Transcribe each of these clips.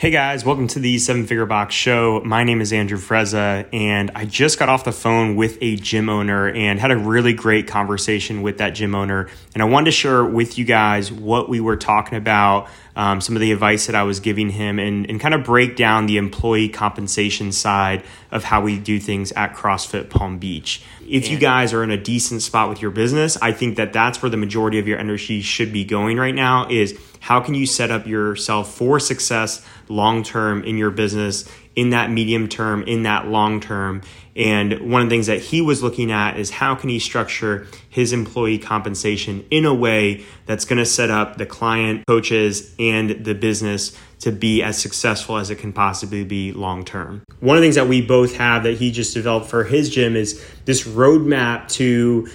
Hey guys, welcome to the Seven Figure Box Show. My name is Andrew Frezza, and I just got off the phone with a gym owner and had a really great conversation with that gym owner. And I wanted to share with you guys what we were talking about, um, some of the advice that I was giving him, and, and kind of break down the employee compensation side of how we do things at CrossFit Palm Beach. If you guys are in a decent spot with your business, I think that that's where the majority of your energy should be going right now is how can you set up yourself for success long term in your business, in that medium term, in that long term? And one of the things that he was looking at is how can he structure his employee compensation in a way that's going to set up the client, coaches, and the business to be as successful as it can possibly be long term. One of the things that we both have that he just developed for his gym is this roadmap to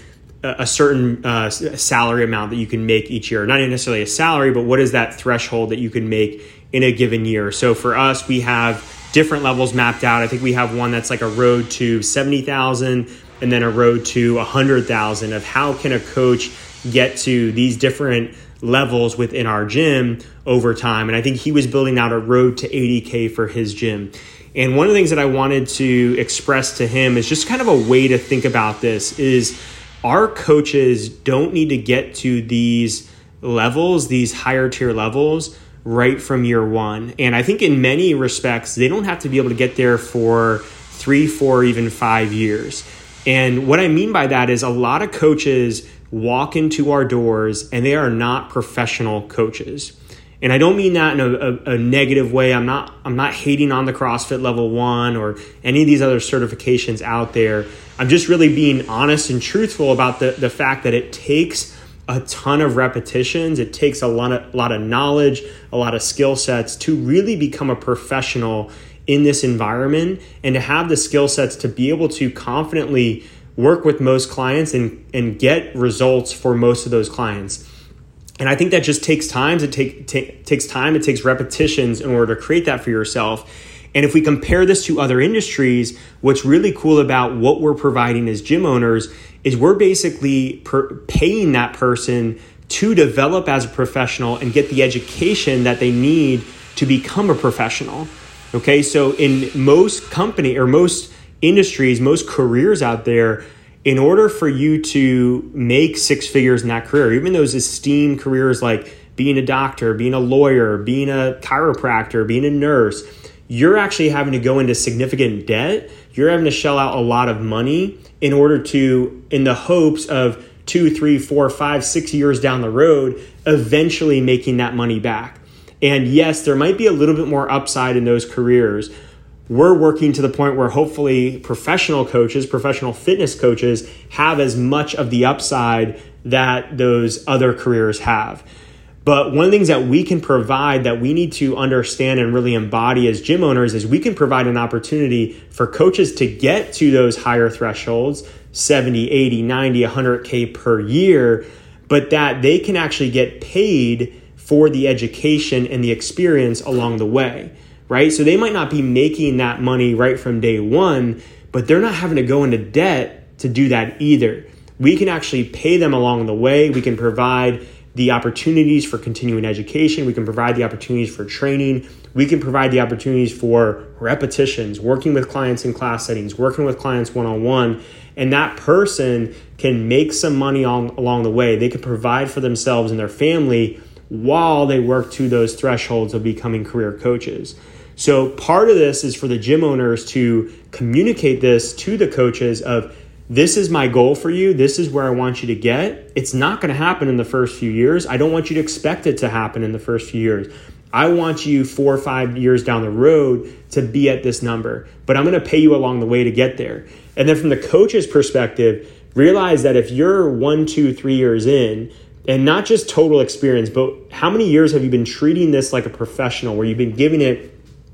a certain uh, salary amount that you can make each year. Not necessarily a salary, but what is that threshold that you can make in a given year? So for us, we have different levels mapped out. I think we have one that's like a road to 70,000 and then a road to 100,000 of how can a coach get to these different levels within our gym over time. And I think he was building out a road to 80K for his gym. And one of the things that I wanted to express to him is just kind of a way to think about this is our coaches don't need to get to these levels, these higher tier levels, right from year one. And I think in many respects, they don't have to be able to get there for three, four, even five years. And what I mean by that is a lot of coaches walk into our doors and they are not professional coaches. And I don't mean that in a, a, a, negative way. I'm not I'm not hating on the CrossFit level one or any of these other certifications out there. I'm just really being honest and truthful about the, the fact that it takes a ton of repetitions. It takes a lot of, lot of knowledge, a lot of skill sets to really become a professional in this environment and to have the skill sets to be able to confidently work with most clients and, and get results for most of those clients. And I think that just takes time. It take, take, takes time. It takes repetitions in order to create that for yourself. And if we compare this to other industries, what's really cool about what we're providing as gym owners is we're basically per- paying that person to develop as a professional and get the education that they need to become a professional. Okay, so in most company or most industries, most careers out there, in order for you to make six figures in that career, even those esteemed careers like being a doctor, being a lawyer, being a chiropractor, being a nurse, you're actually having to go into significant debt. You're having to shell out a lot of money in order to, in the hopes of two, three, four, five, six years down the road, eventually making that money back. And yes, there might be a little bit more upside in those careers. We're working to the point where hopefully professional coaches, professional fitness coaches have as much of the upside that those other careers have. But one of the things that we can provide that we need to understand and really embody as gym owners is we can provide an opportunity for coaches to get to those higher thresholds 70, 80, 90, 100K per year, but that they can actually get paid for the education and the experience along the way, right? So they might not be making that money right from day one, but they're not having to go into debt to do that either. We can actually pay them along the way. We can provide the opportunities for continuing education. We can provide the opportunities for training. We can provide the opportunities for repetitions, working with clients in class settings, working with clients one on one. And that person can make some money on, along the way. They can provide for themselves and their family while they work to those thresholds of becoming career coaches. So, part of this is for the gym owners to communicate this to the coaches of this is my goal for you. This is where I want you to get. It's not going to happen in the first few years. I don't want you to expect it to happen in the first few years. I want you four or five years down the road to be at this number, but I'm going to pay you along the way to get there. And then from the coach's perspective, realize that if you're one, two, three years in, and not just total experience, but how many years have you been treating this like a professional where you've been giving it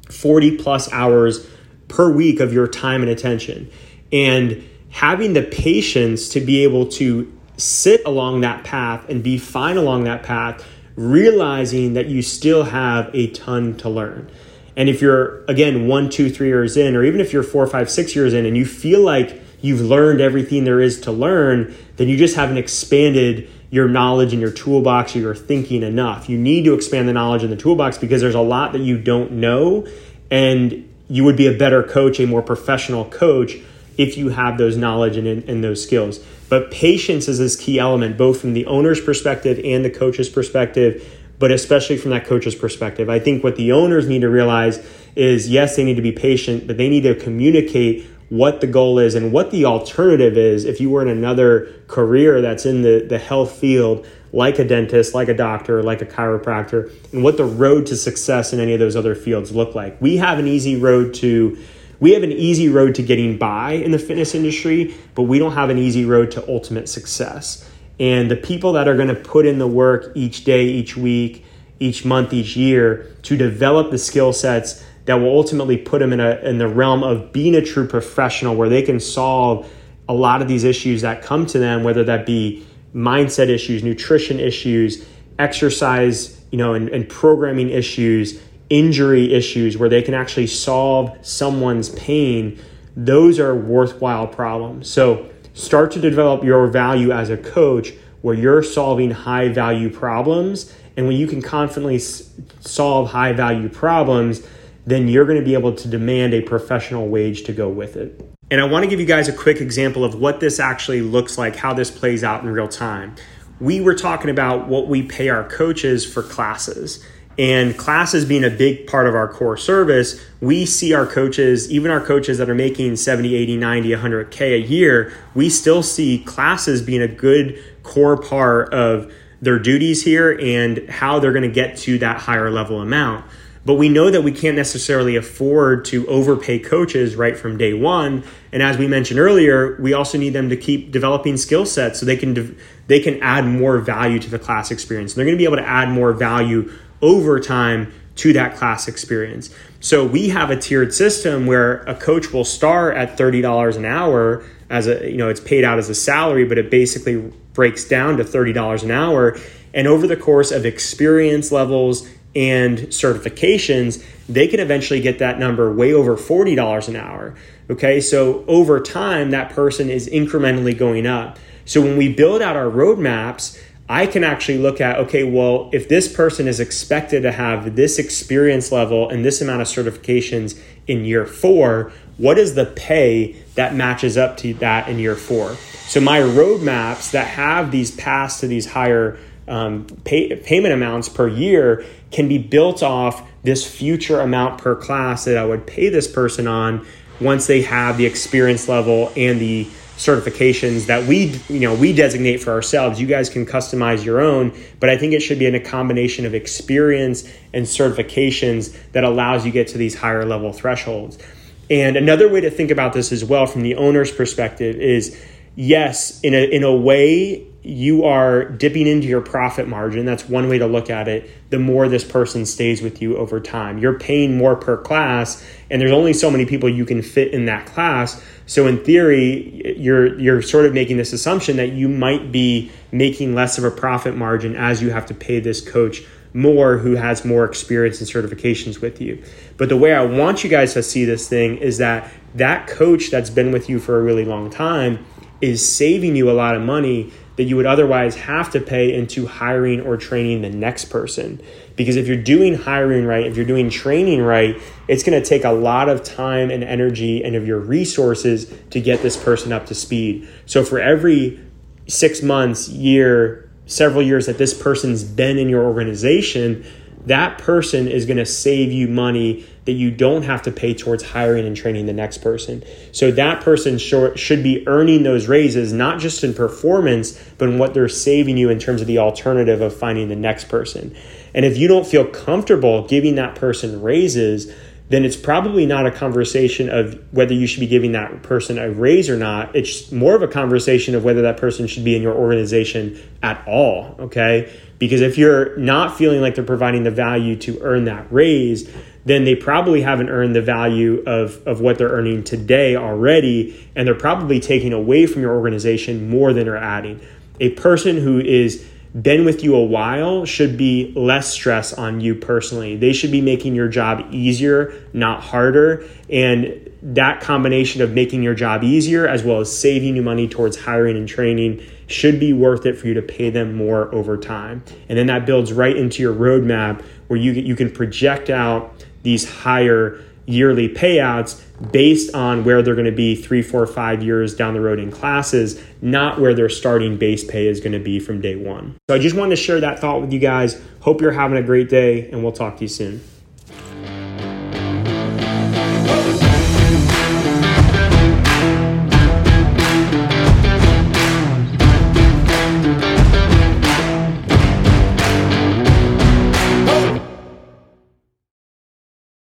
40 plus hours per week of your time and attention? And having the patience to be able to sit along that path and be fine along that path, realizing that you still have a ton to learn. And if you're, again, one, two, three years in, or even if you're four, five, six years in, and you feel like you've learned everything there is to learn, then you just haven't expanded your knowledge and your toolbox or your thinking enough. You need to expand the knowledge in the toolbox because there's a lot that you don't know, and you would be a better coach, a more professional coach, if you have those knowledge and, and those skills. But patience is this key element, both from the owner's perspective and the coach's perspective, but especially from that coach's perspective. I think what the owners need to realize is yes, they need to be patient, but they need to communicate what the goal is and what the alternative is if you were in another career that's in the, the health field, like a dentist, like a doctor, like a chiropractor, and what the road to success in any of those other fields look like. We have an easy road to we have an easy road to getting by in the fitness industry, but we don't have an easy road to ultimate success. And the people that are going to put in the work each day, each week, each month, each year to develop the skill sets that will ultimately put them in, a, in the realm of being a true professional where they can solve a lot of these issues that come to them, whether that be mindset issues, nutrition issues, exercise, you know, and, and programming issues, injury issues where they can actually solve someone's pain, those are worthwhile problems. So start to develop your value as a coach where you're solving high value problems. And when you can confidently s- solve high value problems, then you're going to be able to demand a professional wage to go with it. And I want to give you guys a quick example of what this actually looks like, how this plays out in real time. We were talking about what we pay our coaches for classes. And classes being a big part of our core service, we see our coaches, even our coaches that are making 70, 80, 90, 100K a year, we still see classes being a good core part of their duties here and how they're going to get to that higher level amount. But we know that we can't necessarily afford to overpay coaches right from day one. And as we mentioned earlier, we also need them to keep developing skill sets so they can de- they can add more value to the class experience. And they're going to be able to add more value over time to that class experience. So we have a tiered system where a coach will start at $30 an hour as a you know it's paid out as a salary but it basically breaks down to $30 an hour. And over the course of experience levels and certifications they can eventually get that number way over $40 an hour okay? So over time that person is incrementally going up. So when we build out our roadmaps I can actually look at, okay, well, if this person is expected to have this experience level and this amount of certifications in year four, what is the pay that matches up to that in year four? So my roadmaps that have these paths to these higher um, pay, payment amounts per year can be built off this future amount per class that I would pay this person on once they have the experience level and the certifications that we you know we designate for ourselves. You guys can customize your own but i think it should be in a combination of experience and certifications that allows you get to these higher level thresholds. And another way to think about this as well from the owner's perspective is yes in a in a way you are dipping into your profit margin. That's one way to look at it. The more this person stays with you over time, you're paying more per class, and there's only so many people you can fit in that class. So in theory, you're you're sort of making this assumption that you might be making less of a profit margin as you have to pay this coach more who has more experience and certifications with you. But the way I want you guys to see this thing is that that coach that's been with you for a really long time is saving you a lot of money that you would otherwise have to pay into hiring or training the next person. Because if you're doing hiring right, if you're doing training right, it's going to take a lot of time and energy and of your resources to get this person up to speed. So for every six months, year, several years that this person's been in your organization, that person is going to save you money that you don't have to pay towards hiring and training the next person. So that person should be earning those raises, not just in performance, but in what they're saving you in terms of the alternative of finding the next person. And if you don't feel comfortable giving that person raises, then it's probably not a conversation of whether you should be giving that person a raise or not. It's more of a conversation of whether that person should be in your organization at all, okay? Because if you're not feeling like they're providing the value to earn that raise, then they probably haven't earned the value of, of what they're earning today already, and they're probably taking away from your organization more than they're adding. A person who is been with you a while should be less stress on you personally. They should be making your job easier, not harder. And that combination of making your job easier as well as saving you money towards hiring and training should be worth it for you to pay them more over time. And then that builds right into your roadmap where you, you can project out these higher yearly payouts based on where they're going to be three, four, five years down the road in classes, not where their starting base pay is going to be from day one. So I just wanted to share that thought with you guys. Hope you're having a great day, and we'll talk to you soon.